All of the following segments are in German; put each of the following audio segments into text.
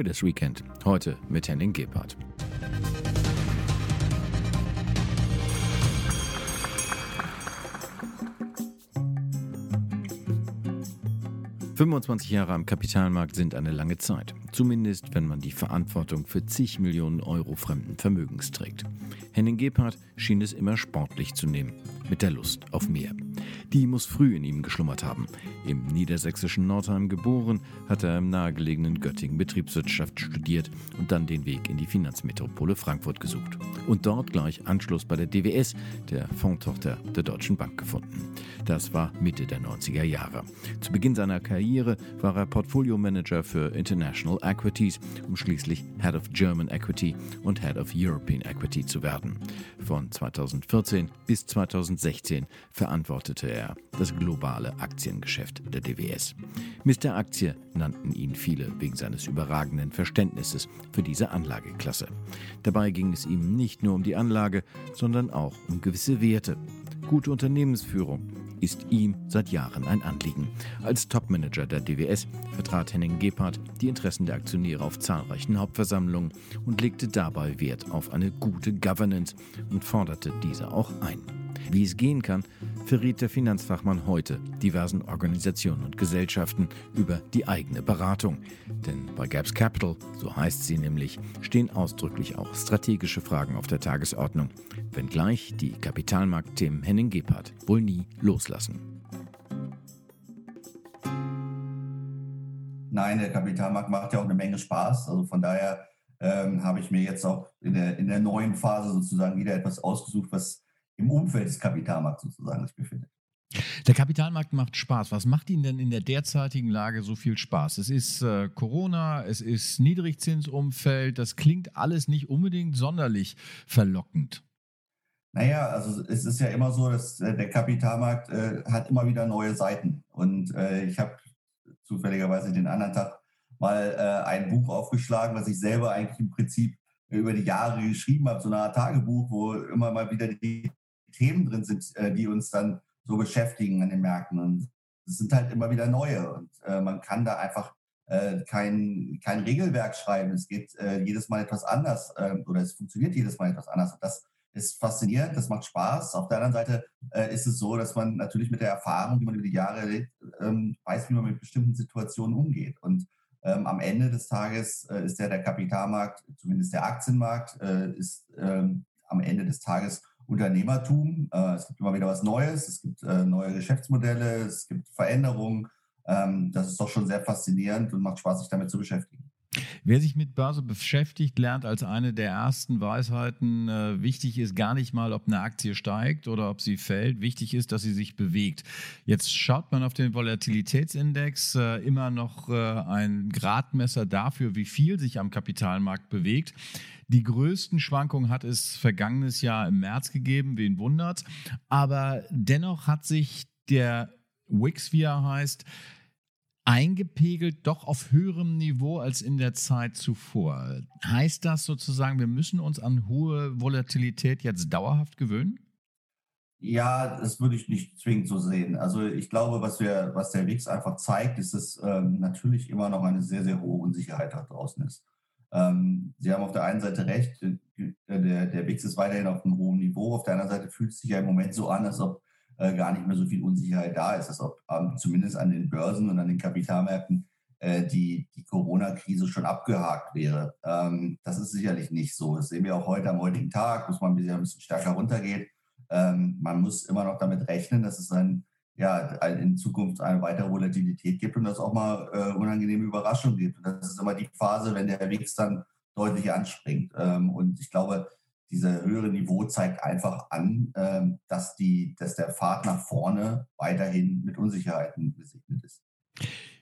Traders Weekend. Heute mit Henning Gebhardt. 25 Jahre am Kapitalmarkt sind eine lange Zeit. Zumindest, wenn man die Verantwortung für zig Millionen Euro fremden Vermögens trägt. Henning Gebhardt schien es immer sportlich zu nehmen, mit der Lust auf mehr. Die muss früh in ihm geschlummert haben. Im niedersächsischen Nordheim geboren, hat er im nahegelegenen Göttingen Betriebswirtschaft studiert und dann den Weg in die Finanzmetropole Frankfurt gesucht. Und dort gleich Anschluss bei der DWS, der Fondtochter der Deutschen Bank, gefunden. Das war Mitte der 90er Jahre. Zu Beginn seiner Karriere war er Portfolio-Manager für International Equities, um schließlich Head of German Equity und Head of European Equity zu werden. Von 2014 bis 2016 verantwortete er er das globale Aktiengeschäft der DWS. Mr. Aktie nannten ihn viele wegen seines überragenden Verständnisses für diese Anlageklasse. Dabei ging es ihm nicht nur um die Anlage, sondern auch um gewisse Werte. Gute Unternehmensführung ist ihm seit Jahren ein Anliegen. Als Topmanager der DWS vertrat Henning Gebhardt die Interessen der Aktionäre auf zahlreichen Hauptversammlungen und legte dabei Wert auf eine gute Governance und forderte diese auch ein. Wie es gehen kann, verriet der Finanzfachmann heute diversen Organisationen und Gesellschaften über die eigene Beratung. Denn bei Gaps Capital, so heißt sie nämlich, stehen ausdrücklich auch strategische Fragen auf der Tagesordnung, wenngleich die Kapitalmarktthemen Henning Gebhardt wohl nie loslassen. Nein, der Kapitalmarkt macht ja auch eine Menge Spaß. Also von daher ähm, habe ich mir jetzt auch in der, in der neuen Phase sozusagen wieder etwas ausgesucht, was im Umfeld des Kapitalmarkts sozusagen sich befindet. Der Kapitalmarkt macht Spaß. Was macht Ihnen denn in der derzeitigen Lage so viel Spaß? Es ist äh, Corona, es ist Niedrigzinsumfeld, das klingt alles nicht unbedingt sonderlich verlockend. Naja, also es ist ja immer so, dass äh, der Kapitalmarkt äh, hat immer wieder neue Seiten. Und äh, ich habe zufälligerweise den anderen Tag mal äh, ein Buch aufgeschlagen, was ich selber eigentlich im Prinzip über die Jahre geschrieben habe, so eine Art Tagebuch, wo immer mal wieder die Themen drin sind, äh, die uns dann so beschäftigen an den Märkten. Und es sind halt immer wieder neue. Und äh, man kann da einfach äh, kein, kein Regelwerk schreiben. Es geht äh, jedes Mal etwas anders ähm, oder es funktioniert jedes Mal etwas anders. Und das ist faszinierend, das macht Spaß. Auf der anderen Seite äh, ist es so, dass man natürlich mit der Erfahrung, die man über die Jahre erlebt, ähm, weiß, wie man mit bestimmten Situationen umgeht. Und ähm, am Ende des Tages äh, ist ja der Kapitalmarkt, zumindest der Aktienmarkt, ist ähm, am Ende des Tages Unternehmertum. Äh, es gibt immer wieder was Neues, es gibt äh, neue Geschäftsmodelle, es gibt Veränderungen. Ähm, das ist doch schon sehr faszinierend und macht Spaß, sich damit zu beschäftigen. Wer sich mit Börse beschäftigt, lernt als eine der ersten Weisheiten, äh, wichtig ist gar nicht mal, ob eine Aktie steigt oder ob sie fällt. Wichtig ist, dass sie sich bewegt. Jetzt schaut man auf den Volatilitätsindex, äh, immer noch äh, ein Gradmesser dafür, wie viel sich am Kapitalmarkt bewegt. Die größten Schwankungen hat es vergangenes Jahr im März gegeben, wen wundert. Aber dennoch hat sich der Wix, wie er heißt, eingepegelt, doch auf höherem Niveau als in der Zeit zuvor. Heißt das sozusagen, wir müssen uns an hohe Volatilität jetzt dauerhaft gewöhnen? Ja, das würde ich nicht zwingend so sehen. Also ich glaube, was wir, was der WIX einfach zeigt, ist, dass ähm, natürlich immer noch eine sehr, sehr hohe Unsicherheit da draußen ist. Ähm, Sie haben auf der einen Seite recht, äh, der, der WIX ist weiterhin auf einem hohen Niveau. Auf der anderen Seite fühlt es sich ja im Moment so an, als ob äh, gar nicht mehr so viel Unsicherheit da ist, als ob ähm, zumindest an den Börsen und an den Kapitalmärkten äh, die, die Corona-Krise schon abgehakt wäre. Ähm, das ist sicherlich nicht so. Das sehen wir auch heute am heutigen Tag, wo mal ein bisschen, ein bisschen stärker runtergeht. Ähm, man muss immer noch damit rechnen, dass es ein ja, in Zukunft eine weitere Volatilität gibt und dass auch mal äh, unangenehme Überraschungen gibt. Und das ist immer die Phase, wenn der WIX dann deutlich anspringt. Ähm, und ich glaube, dieser höhere Niveau zeigt einfach an, ähm, dass, die, dass der Pfad nach vorne weiterhin mit Unsicherheiten gesegnet ist.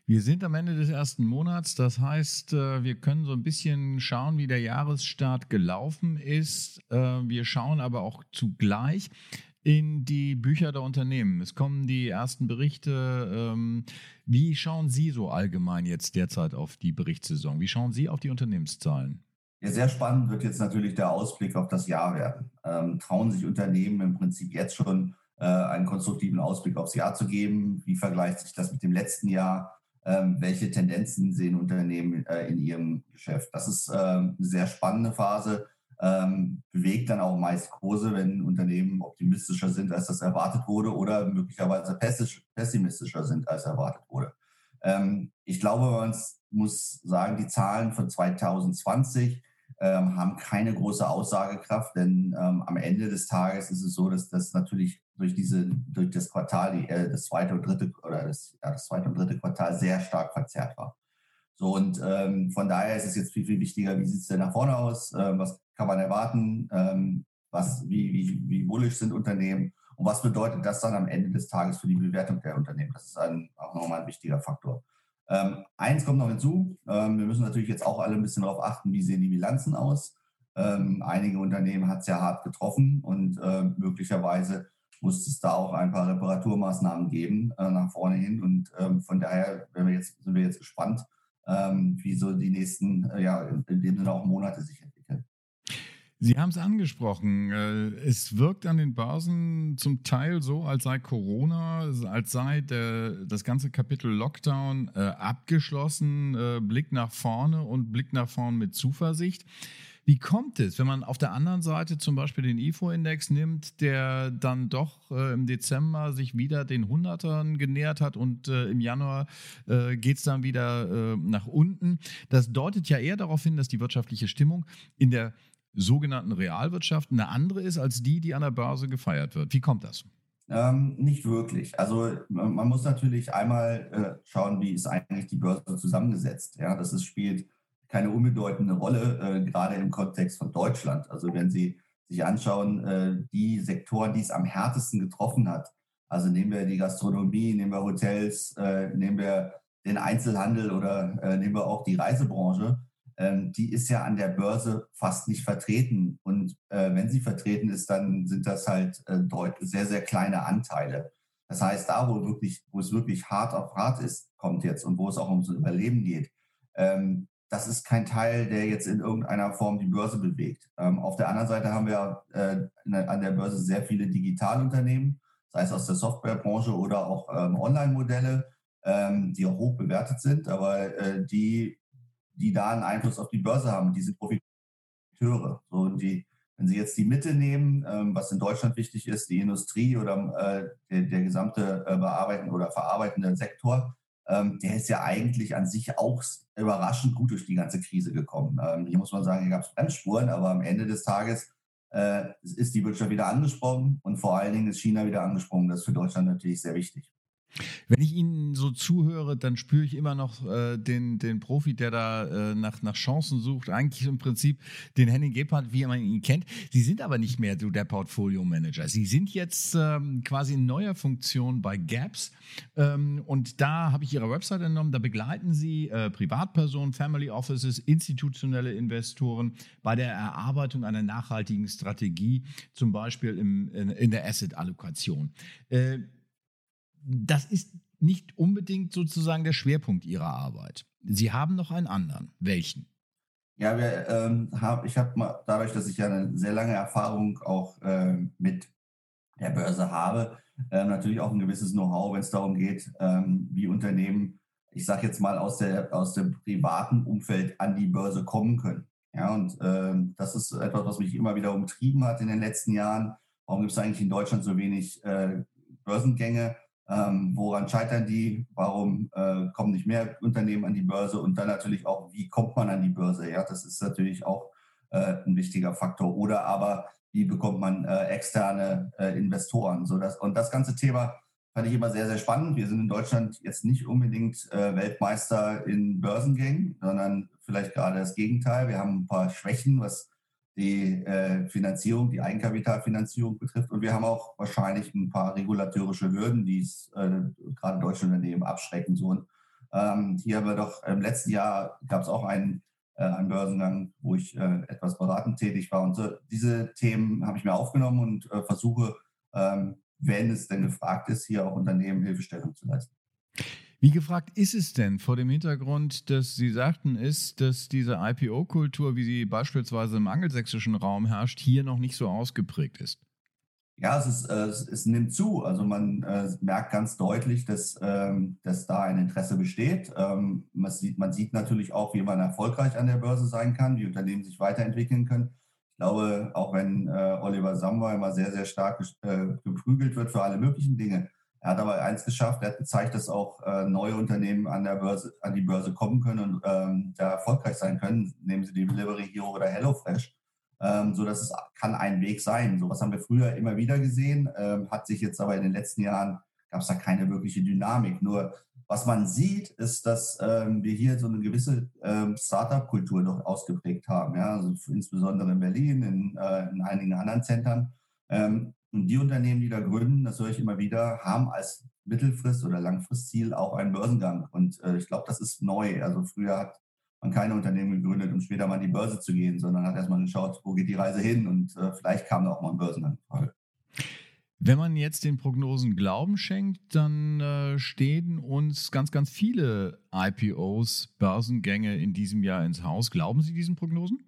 Wir sind am Ende des ersten Monats, das heißt, äh, wir können so ein bisschen schauen, wie der Jahresstart gelaufen ist. Äh, wir schauen aber auch zugleich, in die Bücher der Unternehmen. Es kommen die ersten Berichte. Ähm, wie schauen Sie so allgemein jetzt derzeit auf die Berichtssaison? Wie schauen Sie auf die Unternehmenszahlen? Ja, sehr spannend wird jetzt natürlich der Ausblick auf das Jahr werden. Ähm, trauen sich Unternehmen im Prinzip jetzt schon äh, einen konstruktiven Ausblick aufs Jahr zu geben? Wie vergleicht sich das mit dem letzten Jahr? ähm, welche Tendenzen sehen Unternehmen äh, in ihrem Geschäft. Das ist ähm, eine sehr spannende Phase, ähm, bewegt dann auch meist Kurse, wenn Unternehmen optimistischer sind, als das erwartet wurde oder möglicherweise pessimistischer sind, als erwartet wurde. Ähm, ich glaube, man muss sagen, die Zahlen von 2020 ähm, haben keine große Aussagekraft, denn ähm, am Ende des Tages ist es so, dass das natürlich durch diese, durch das Quartal, äh, das zweite und dritte oder das, ja, das zweite und dritte Quartal sehr stark verzerrt war. So und ähm, von daher ist es jetzt viel, viel wichtiger, wie sieht es denn nach vorne aus? Ähm, was kann man erwarten? Ähm, was, wie, wie, wie bullisch sind Unternehmen? Und was bedeutet das dann am Ende des Tages für die Bewertung der Unternehmen? Das ist ein, auch nochmal ein wichtiger Faktor. Ähm, eins kommt noch hinzu. Ähm, wir müssen natürlich jetzt auch alle ein bisschen darauf achten, wie sehen die Bilanzen aus. Ähm, einige Unternehmen hat es ja hart getroffen und äh, möglicherweise muss es da auch ein paar Reparaturmaßnahmen geben äh, nach vorne hin. Und ähm, von daher wir jetzt, sind wir jetzt gespannt, ähm, wie so die nächsten, äh, ja, in, in dem Sinne auch Monate sich entwickeln. Sie haben es angesprochen. Äh, es wirkt an den Börsen zum Teil so, als sei Corona, als sei der, das ganze Kapitel Lockdown äh, abgeschlossen. Äh, Blick nach vorne und Blick nach vorne mit Zuversicht. Wie kommt es, wenn man auf der anderen Seite zum Beispiel den IFO-Index nimmt, der dann doch äh, im Dezember sich wieder den Hundertern genähert hat und äh, im Januar äh, geht es dann wieder nach unten? Das deutet ja eher darauf hin, dass die wirtschaftliche Stimmung in der sogenannten Realwirtschaft eine andere ist als die, die an der Börse gefeiert wird. Wie kommt das? Ähm, nicht wirklich. Also man muss natürlich einmal äh, schauen, wie ist eigentlich die Börse zusammengesetzt. Ja, das ist, spielt keine unbedeutende Rolle, äh, gerade im Kontext von Deutschland. Also wenn Sie sich anschauen, äh, die Sektoren, die es am härtesten getroffen hat, also nehmen wir die Gastronomie, nehmen wir Hotels, äh, nehmen wir den Einzelhandel oder äh, nehmen wir auch die Reisebranche, ähm, die ist ja an der Börse fast nicht vertreten. Und äh, wenn sie vertreten ist, dann sind das halt äh, sehr, sehr kleine Anteile. Das heißt, da, wo, wirklich, wo es wirklich hart auf hart ist, kommt jetzt und wo es auch ums Überleben geht, ähm, das ist kein Teil, der jetzt in irgendeiner Form die Börse bewegt. Ähm, auf der anderen Seite haben wir äh, an der Börse sehr viele Digitalunternehmen, sei es aus der Softwarebranche oder auch ähm, Online-Modelle, ähm, die auch hoch bewertet sind, aber äh, die, die da einen Einfluss auf die Börse haben, die sind Profiteure. So, und die, wenn Sie jetzt die Mitte nehmen, ähm, was in Deutschland wichtig ist, die Industrie oder äh, der, der, gesamte äh, bearbeitende oder verarbeitende Sektor, ähm, der ist ja eigentlich an sich auch überraschend gut durch die ganze Krise gekommen. Ähm, hier muss man sagen, hier gab es Bremsspuren, aber am Ende des Tages äh, ist die Wirtschaft wieder angesprungen und vor allen Dingen ist China wieder angesprungen. Das ist für Deutschland natürlich sehr wichtig. Wenn ich Ihnen so zuhöre, dann spüre ich immer noch äh, den, den Profi, der da äh, nach, nach Chancen sucht. Eigentlich im Prinzip den Henning Gebhardt, wie man ihn kennt. Sie sind aber nicht mehr so der Portfolio-Manager. Sie sind jetzt ähm, quasi in neuer Funktion bei Gaps. Ähm, und da habe ich Ihre Website entnommen. Da begleiten Sie äh, Privatpersonen, Family Offices, institutionelle Investoren bei der Erarbeitung einer nachhaltigen Strategie, zum Beispiel im, in, in der Asset-Allokation. Das ist nicht unbedingt sozusagen der Schwerpunkt Ihrer Arbeit. Sie haben noch einen anderen. Welchen? Ja, wir, ähm, hab, ich habe dadurch, dass ich ja eine sehr lange Erfahrung auch äh, mit der Börse habe, äh, natürlich auch ein gewisses Know-how, wenn es darum geht, ähm, wie Unternehmen, ich sage jetzt mal aus, der, aus dem privaten Umfeld an die Börse kommen können. Ja, und ähm, das ist etwas, was mich immer wieder umtrieben hat in den letzten Jahren. Warum gibt es eigentlich in Deutschland so wenig äh, Börsengänge? Ähm, woran scheitern die? Warum äh, kommen nicht mehr Unternehmen an die Börse? Und dann natürlich auch, wie kommt man an die Börse? Ja, das ist natürlich auch äh, ein wichtiger Faktor. Oder aber, wie bekommt man äh, externe äh, Investoren? So das, und das ganze Thema fand ich immer sehr, sehr spannend. Wir sind in Deutschland jetzt nicht unbedingt äh, Weltmeister in Börsengängen, sondern vielleicht gerade das Gegenteil. Wir haben ein paar Schwächen, was die äh, Finanzierung, die Eigenkapitalfinanzierung betrifft. Und wir haben auch wahrscheinlich ein paar regulatorische Hürden, die es äh, gerade deutsche Unternehmen abschrecken sollen. Ähm, hier haben wir doch im letzten Jahr gab es auch einen, äh, einen Börsengang, wo ich äh, etwas beratend tätig war. Und so, diese Themen habe ich mir aufgenommen und äh, versuche, ähm, wenn es denn gefragt ist, hier auch Unternehmen Hilfestellung zu leisten. Wie gefragt ist es denn vor dem Hintergrund, dass Sie sagten, ist, dass diese IPO-Kultur, wie sie beispielsweise im angelsächsischen Raum herrscht, hier noch nicht so ausgeprägt ist? Ja, es, ist, äh, es, nimmt zu. Also man äh, merkt ganz deutlich, dass, ähm, dass da ein Interesse besteht. Ähm, man, sieht, man sieht natürlich auch, wie man erfolgreich an der Börse sein kann, wie Unternehmen sich weiterentwickeln können. Ich glaube, auch wenn äh, Oliver Samba immer sehr, sehr stark äh, geprügelt wird für alle möglichen Dinge, er hat aber eins geschafft, er hat gezeigt, dass auch äh, neue Unternehmen an, der Börse, an die Börse kommen können und ähm, da erfolgreich sein können. Nehmen Sie die Delivery Hero oder HelloFresh ähm, so dass es kann ein Weg sein. So was haben wir früher immer wieder gesehen, ähm, hat sich jetzt aber in den letzten Jahren gab es da keine wirkliche Dynamik. Nur was man sieht, ist, dass ähm, wir hier so eine gewisse ähm, Startup-Kultur noch ausgeprägt haben. Ja? Also insbesondere in Berlin, in, äh, in einigen anderen Zentren. Ähm, und die Unternehmen, die da gründen, das höre ich immer wieder, haben als Mittelfrist- oder Langfristziel auch einen Börsengang. Und äh, ich glaube, das ist neu. Also früher hat man keine Unternehmen gegründet, um später mal an die Börse zu gehen, sondern hat erstmal geschaut, wo geht die Reise hin und äh, vielleicht kam da auch mal ein Börsenanfall. Wenn man jetzt den Prognosen Glauben schenkt, dann äh, stehen uns ganz, ganz viele IPOs, Börsengänge in diesem Jahr ins Haus. Glauben Sie diesen Prognosen?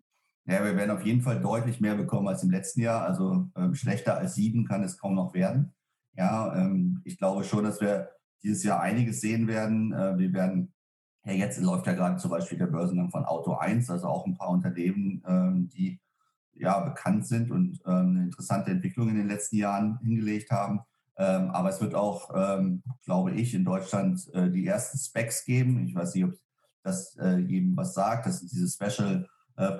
Ja, wir werden auf jeden Fall deutlich mehr bekommen als im letzten Jahr. Also ähm, schlechter als sieben kann es kaum noch werden. Ja, ähm, ich glaube schon, dass wir dieses Jahr einiges sehen werden. Äh, wir werden ja, jetzt läuft ja gerade zum Beispiel der Börsengang von Auto 1, also auch ein paar Unternehmen, ähm, die ja bekannt sind und ähm, eine interessante Entwicklung in den letzten Jahren hingelegt haben. Ähm, aber es wird auch, ähm, glaube ich, in Deutschland äh, die ersten Specs geben. Ich weiß nicht, ob das äh, jedem was sagt. Das sind diese Special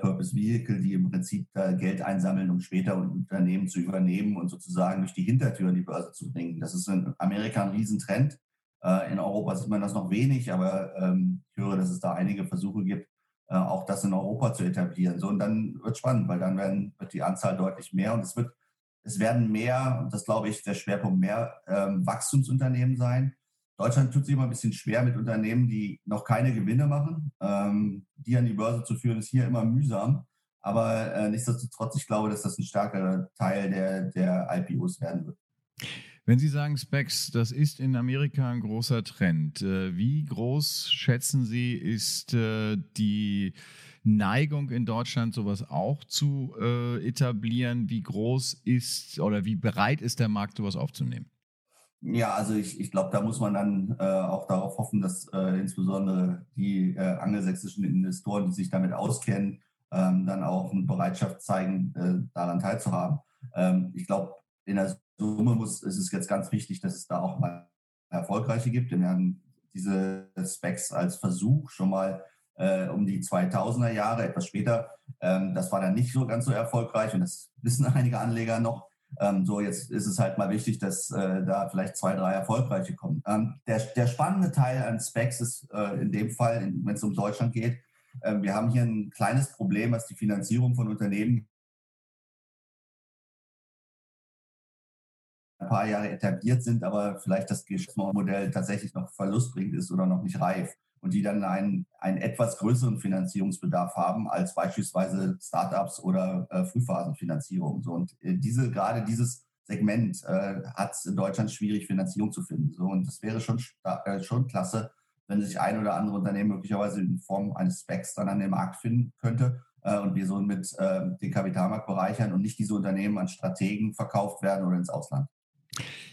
Purpose Vehicle, die im Prinzip Geld einsammeln, um später Unternehmen zu übernehmen und sozusagen durch die Hintertür in die Börse zu bringen. Das ist in Amerika ein Riesentrend. Äh, in Europa sieht man das noch wenig, aber ähm, ich höre, dass es da einige Versuche gibt, äh, auch das in Europa zu etablieren. So, und dann wird es spannend, weil dann werden, wird die Anzahl deutlich mehr und es wird, es werden mehr, und das glaube ich, der Schwerpunkt mehr ähm, Wachstumsunternehmen sein. Deutschland tut sich immer ein bisschen schwer mit Unternehmen, die noch keine Gewinne machen. Ähm, die an die Börse zu führen, ist hier immer mühsam. Aber äh, nichtsdestotrotz, ich glaube, dass das ein stärkerer Teil der, der IPOs werden wird. Wenn Sie sagen Specs, das ist in Amerika ein großer Trend. Äh, wie groß schätzen Sie, ist äh, die Neigung in Deutschland, sowas auch zu äh, etablieren? Wie groß ist oder wie bereit ist der Markt, sowas aufzunehmen? Ja, also ich, ich glaube, da muss man dann äh, auch darauf hoffen, dass äh, insbesondere die äh, angelsächsischen Investoren, die sich damit auskennen, ähm, dann auch eine Bereitschaft zeigen, daran teilzuhaben. Ähm, ich glaube, in der Summe muss, ist es jetzt ganz wichtig, dass es da auch mal erfolgreiche gibt. Denn wir haben diese Specs als Versuch schon mal äh, um die 2000er Jahre, etwas später. Ähm, das war dann nicht so ganz so erfolgreich und das wissen einige Anleger noch. Ähm, so, jetzt ist es halt mal wichtig, dass äh, da vielleicht zwei, drei erfolgreiche kommen. Ähm, der, der, spannende Teil an Specs ist äh, in dem Fall, wenn es um Deutschland geht, ähm, wir haben hier ein kleines Problem, was die Finanzierung von Unternehmen paar Jahre etabliert sind, aber vielleicht das Geschäftsmodell tatsächlich noch verlustbringend ist oder noch nicht reif und die dann einen, einen etwas größeren Finanzierungsbedarf haben als beispielsweise Startups oder äh, Frühphasenfinanzierung. So, und äh, diese, gerade dieses Segment äh, hat es in Deutschland schwierig, Finanzierung zu finden. So, und das wäre schon, äh, schon klasse, wenn sich ein oder andere Unternehmen möglicherweise in Form eines Specs dann an den Markt finden könnte äh, und wir so mit äh, den Kapitalmarkt bereichern und nicht diese Unternehmen an Strategen verkauft werden oder ins Ausland.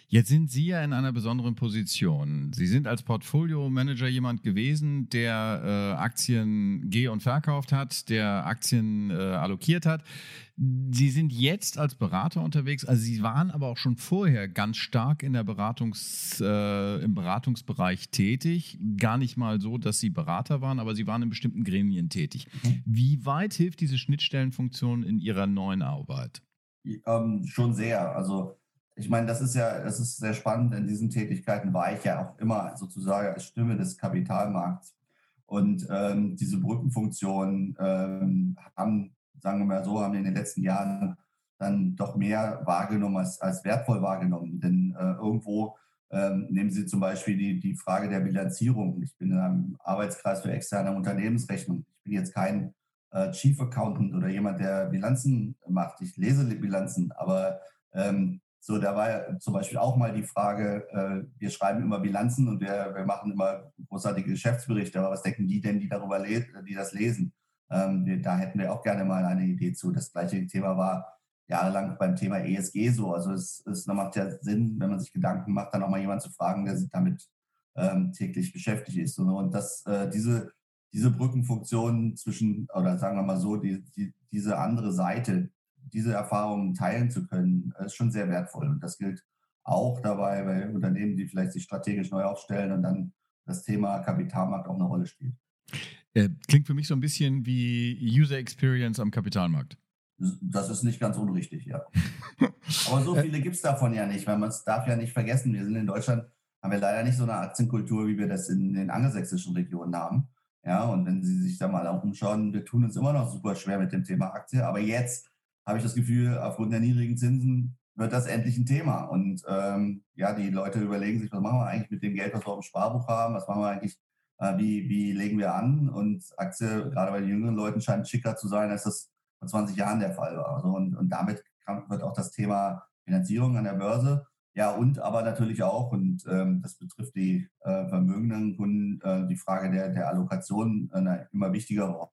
Jetzt sind Sie ja in einer besonderen Position. Sie sind als Portfolio-Manager jemand gewesen, der äh, Aktien geh- und verkauft hat, der Aktien äh, allokiert hat. Sie sind jetzt als Berater unterwegs. Also Sie waren aber auch schon vorher ganz stark in der Beratungs, äh, im Beratungsbereich tätig. Gar nicht mal so, dass Sie Berater waren, aber Sie waren in bestimmten Gremien tätig. Mhm. Wie weit hilft diese Schnittstellenfunktion in Ihrer neuen Arbeit? Ähm, schon sehr. Also ich meine, das ist ja, das ist sehr spannend. In diesen Tätigkeiten war ich ja auch immer sozusagen als Stimme des Kapitalmarkts. Und ähm, diese Brückenfunktionen ähm, haben, sagen wir mal so, haben in den letzten Jahren dann doch mehr wahrgenommen als, als wertvoll wahrgenommen. Denn äh, irgendwo ähm, nehmen Sie zum Beispiel die, die Frage der Bilanzierung. Ich bin in einem Arbeitskreis für externe Unternehmensrechnung. Ich bin jetzt kein äh, Chief Accountant oder jemand, der Bilanzen macht. Ich lese Bilanzen, aber ähm, so, da war zum Beispiel auch mal die Frage, äh, wir schreiben immer Bilanzen und wir, wir machen immer großartige Geschäftsberichte, aber was denken die denn, die darüber die das lesen? Ähm, da hätten wir auch gerne mal eine Idee zu. Das gleiche Thema war jahrelang beim Thema ESG so. Also es, es macht ja Sinn, wenn man sich Gedanken macht, dann auch mal jemanden zu fragen, der sich damit ähm, täglich beschäftigt ist. Und, und das, äh, diese, diese Brückenfunktion zwischen, oder sagen wir mal so, die, die, diese andere Seite, diese Erfahrungen teilen zu können, ist schon sehr wertvoll. Und das gilt auch dabei bei Unternehmen, die vielleicht sich strategisch neu aufstellen und dann das Thema Kapitalmarkt auch eine Rolle spielt. Äh, klingt für mich so ein bisschen wie User Experience am Kapitalmarkt. Das ist nicht ganz unrichtig, ja. Aber so äh. viele gibt es davon ja nicht, weil man es darf ja nicht vergessen. Wir sind in Deutschland, haben wir leider nicht so eine Aktienkultur, wie wir das in den angelsächsischen Regionen haben. Ja, und wenn Sie sich da mal auch umschauen, wir tun uns immer noch super schwer mit dem Thema Aktie. Aber jetzt habe ich das Gefühl, aufgrund der niedrigen Zinsen wird das endlich ein Thema. Und ähm, ja, die Leute überlegen sich, was machen wir eigentlich mit dem Geld, was wir auf dem Sparbuch haben? Was machen wir eigentlich, äh, wie, wie legen wir an? Und Aktie, gerade bei den jüngeren Leuten, scheint schicker zu sein, als das vor 20 Jahren der Fall war. Also und, und damit kam, wird auch das Thema Finanzierung an der Börse. Ja, und aber natürlich auch, und ähm, das betrifft die äh, vermögenden Kunden, äh, die Frage der, der Allokation eine immer wichtigere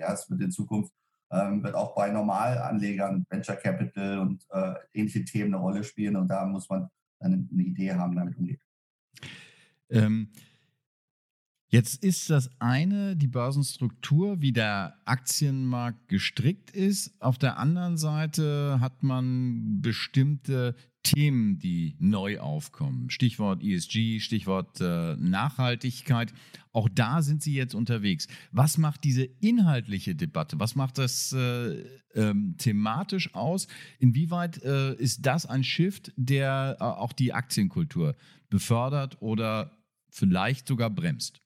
ja, es wird in Zukunft ähm, wird auch bei Normalanlegern, Venture Capital und äh, ähnliche Themen eine Rolle spielen. Und da muss man eine, eine Idee haben, damit umgeht. Ähm, Jetzt ist das eine die Börsenstruktur, wie der Aktienmarkt gestrickt ist. Auf der anderen Seite hat man bestimmte Themen, die neu aufkommen. Stichwort ESG, Stichwort äh, Nachhaltigkeit. Auch da sind Sie jetzt unterwegs. Was macht diese inhaltliche Debatte? Was macht das äh, ähm, thematisch aus? Inwieweit äh, ist das ein Shift, der äh, auch die Aktienkultur befördert oder vielleicht sogar bremst?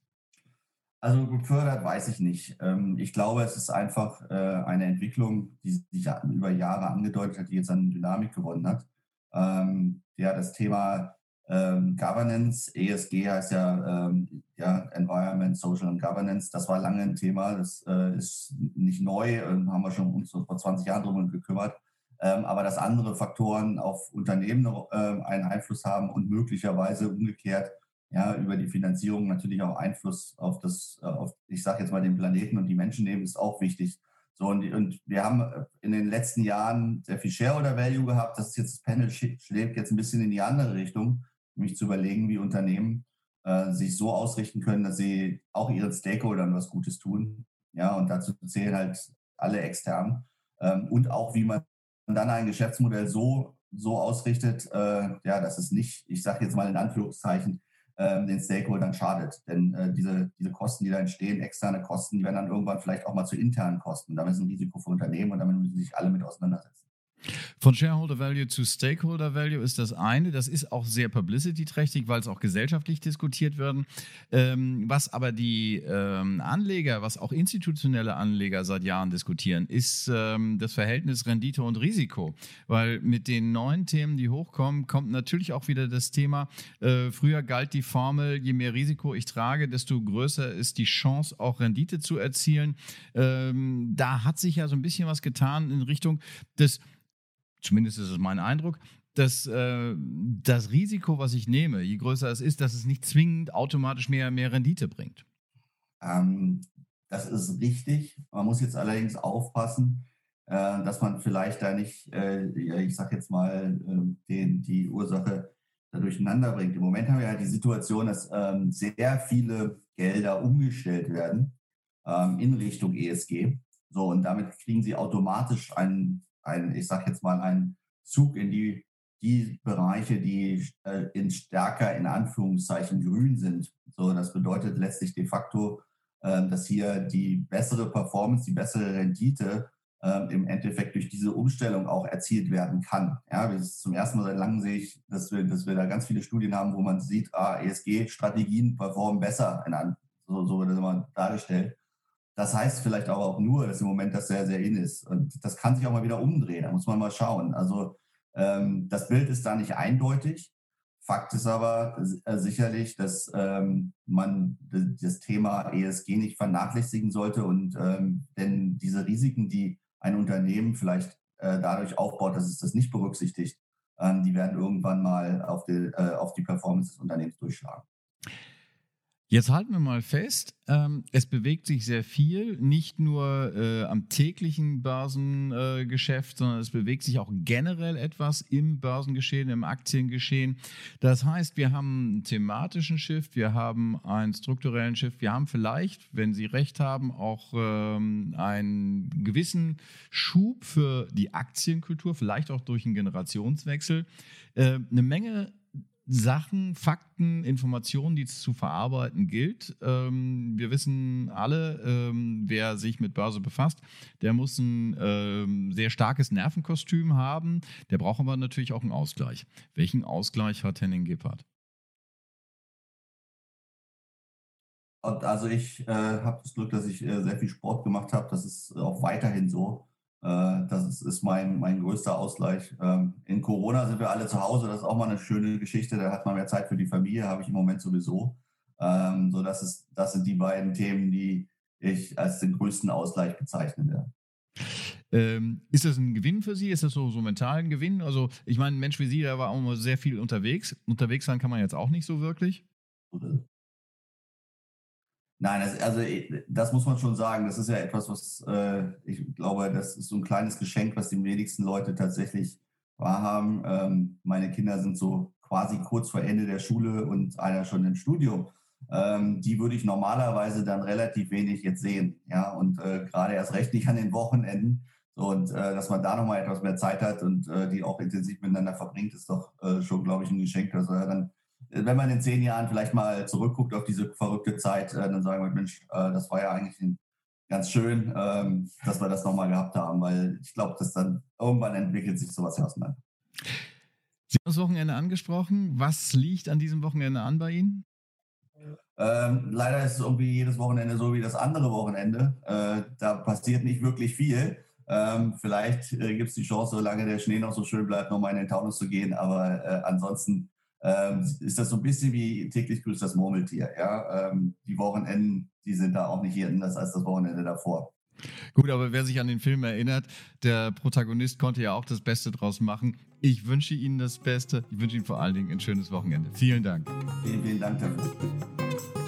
Also gefördert weiß ich nicht. Ähm, ich glaube, es ist einfach äh, eine Entwicklung, die sich über Jahre angedeutet hat, die jetzt an Dynamik gewonnen hat. Ähm, ja, das Thema ähm, Governance, ESG heißt ja, ja Environment, Social and Governance, das war lange ein Thema. Das äh, ist nicht neu, haben wir schon uns vor 20 Jahren drum gekümmert. aber dass andere Faktoren auf Unternehmen einen Einfluss haben und möglicherweise umgekehrt ja, über die Finanzierung natürlich auch Einfluss auf das, äh, auf, ich sage jetzt mal, den Planeten und die Menschen nehmen, ist auch wichtig. So, und, und wir haben äh, in den letzten Jahren sehr viel Shareholder Value gehabt. Das ist jetzt, das Panel schlägt jetzt ein bisschen in die andere Richtung, nämlich zu überlegen, wie Unternehmen äh, sich so ausrichten können, dass sie auch ihren Stakeholdern was Gutes tun. Ja, und dazu zählen halt alle extern. Ähm, und auch, wie man dann ein Geschäftsmodell so, so ausrichtet, äh, ja, dass es nicht, ich sage jetzt mal in Anführungszeichen, ähm, den Stakeholdern schadet. Denn äh, diese, diese Kosten, die da entstehen, externe Kosten, die werden dann irgendwann vielleicht auch mal zu internen Kosten. Damit ist ein Risiko für Unternehmen und damit müssen sich alle mit auseinandersetzen. Von Shareholder Value zu Stakeholder Value ist das eine. Das ist auch sehr publicity-trächtig, weil es auch gesellschaftlich diskutiert wird. Ähm, was aber die ähm, Anleger, was auch institutionelle Anleger seit Jahren diskutieren, ist ähm, das Verhältnis Rendite und Risiko. Weil mit den neuen Themen, die hochkommen, kommt natürlich auch wieder das Thema, äh, früher galt die Formel, je mehr Risiko ich trage, desto größer ist die Chance, auch Rendite zu erzielen. Ähm, da hat sich ja so ein bisschen was getan in Richtung des zumindest ist es mein Eindruck, dass äh, das Risiko, was ich nehme, je größer es ist, dass es nicht zwingend automatisch mehr, mehr Rendite bringt. Ähm, das ist richtig. Man muss jetzt allerdings aufpassen, äh, dass man vielleicht da nicht, äh, ich sage jetzt mal, ähm, den, die Ursache da durcheinander bringt. Im Moment haben wir ja die Situation, dass ähm, sehr viele Gelder umgestellt werden ähm, in Richtung ESG. So, und damit kriegen sie automatisch einen ein, ich sage jetzt mal, ein Zug in die, die Bereiche, die äh, in stärker in Anführungszeichen grün sind. So, das bedeutet letztlich de facto, äh, dass hier die bessere Performance, die bessere Rendite äh, im Endeffekt durch diese Umstellung auch erzielt werden kann. Ja, das ist zum ersten Mal seit langem sehe ich, dass wir, dass wir da ganz viele Studien haben, wo man sieht, ah, ESG-Strategien performen besser, in, so, so wird das immer dargestellt. Das heißt vielleicht aber auch nur, dass im Moment das sehr, sehr in ist. Und das kann sich auch mal wieder umdrehen. Da muss man mal schauen. Also ähm, das Bild ist da nicht eindeutig. Fakt ist aber äh, sicherlich, dass ähm, man das Thema ESG nicht vernachlässigen sollte und ähm, denn diese Risiken, die ein Unternehmen vielleicht äh, dadurch aufbaut, dass es das nicht berücksichtigt, ähm, die werden irgendwann mal auf die, äh, auf die Performance des Unternehmens durchschlagen. Jetzt halten wir mal fest, ähm, es bewegt sich sehr viel, nicht nur äh, am täglichen Börsengeschäft, äh, sondern es bewegt sich auch generell etwas im Börsengeschehen, im Aktiengeschehen. Das heißt, wir haben einen thematischen Shift, wir haben einen strukturellen Shift, wir haben vielleicht, wenn Sie recht haben, auch ähm, einen gewissen Schub für die Aktienkultur, vielleicht auch durch einen Generationswechsel. Äh, eine Menge Sachen, Fakten, Informationen, die es zu verarbeiten gilt. Ähm, wir wissen alle, ähm, wer sich mit Börse befasst, der muss ein ähm, sehr starkes Nervenkostüm haben. Der braucht aber natürlich auch einen Ausgleich. Welchen Ausgleich hat Henning Gebhardt? Also ich äh, habe das Glück, dass ich äh, sehr viel Sport gemacht habe. Das ist auch weiterhin so. Äh, das ist, mein, mein größter Ausgleich. Ähm, in Corona sind wir alle zu Hause. Das ist auch mal eine schöne Geschichte. Da hat man mehr Zeit für die Familie, habe ich im Moment sowieso. Ähm, so das, ist, das sind die beiden Themen, die ich als den größten Ausgleich bezeichnen werde. Ähm, ist das ein Gewinn für Sie? Ist das so, so mental ein Gewinn? Also, ich meine, ein Mensch wie Sie, der war auch immer sehr viel unterwegs. Unterwegs sein kann man jetzt auch nicht so wirklich. Nein, das, also das muss man schon sagen. Das ist ja etwas, was äh, ich glaube, das ist so ein kleines Geschenk, was die wenigsten Leute tatsächlich wahrhaben. Ähm, meine Kinder sind so quasi kurz vor Ende der Schule und einer schon im Studium. Ähm, die würde ich normalerweise dann relativ wenig jetzt sehen. Ja, und äh, gerade erst recht nicht an den Wochenenden. Und äh, dass man da nochmal etwas mehr Zeit hat und äh, die auch intensiv miteinander verbringt, ist doch äh, schon, glaube ich, ein Geschenk. Also dann wenn man in zehn Jahren vielleicht mal zurückguckt auf diese verrückte Zeit, äh, dann sagen wir, Mensch, äh, das war ja eigentlich ganz schön, ähm, dass wir das nochmal gehabt haben, weil ich glaube, dass dann irgendwann entwickelt sich sowas auseinander. Sie haben das Wochenende angesprochen. Was liegt an diesem Wochenende an bei Ihnen? Ähm, leider ist es irgendwie jedes Wochenende so wie das andere Wochenende. Äh, da passiert nicht wirklich viel. Ähm, vielleicht äh, gibt es die Chance, solange der Schnee noch so schön bleibt, nochmal in den Taunus zu gehen. Aber äh, ansonsten ähm, ist das so ein bisschen wie täglich grüßt das Murmeltier. Ja? Ähm, die Wochenenden, die sind da auch nicht hier anders als das Wochenende davor. Gut, aber wer sich an den Film erinnert, der Protagonist konnte ja auch das Beste draus machen. Ich wünsche Ihnen das Beste. Ich wünsche Ihnen vor allen Dingen ein schönes Wochenende. Vielen Dank. Vielen, vielen Dank dafür.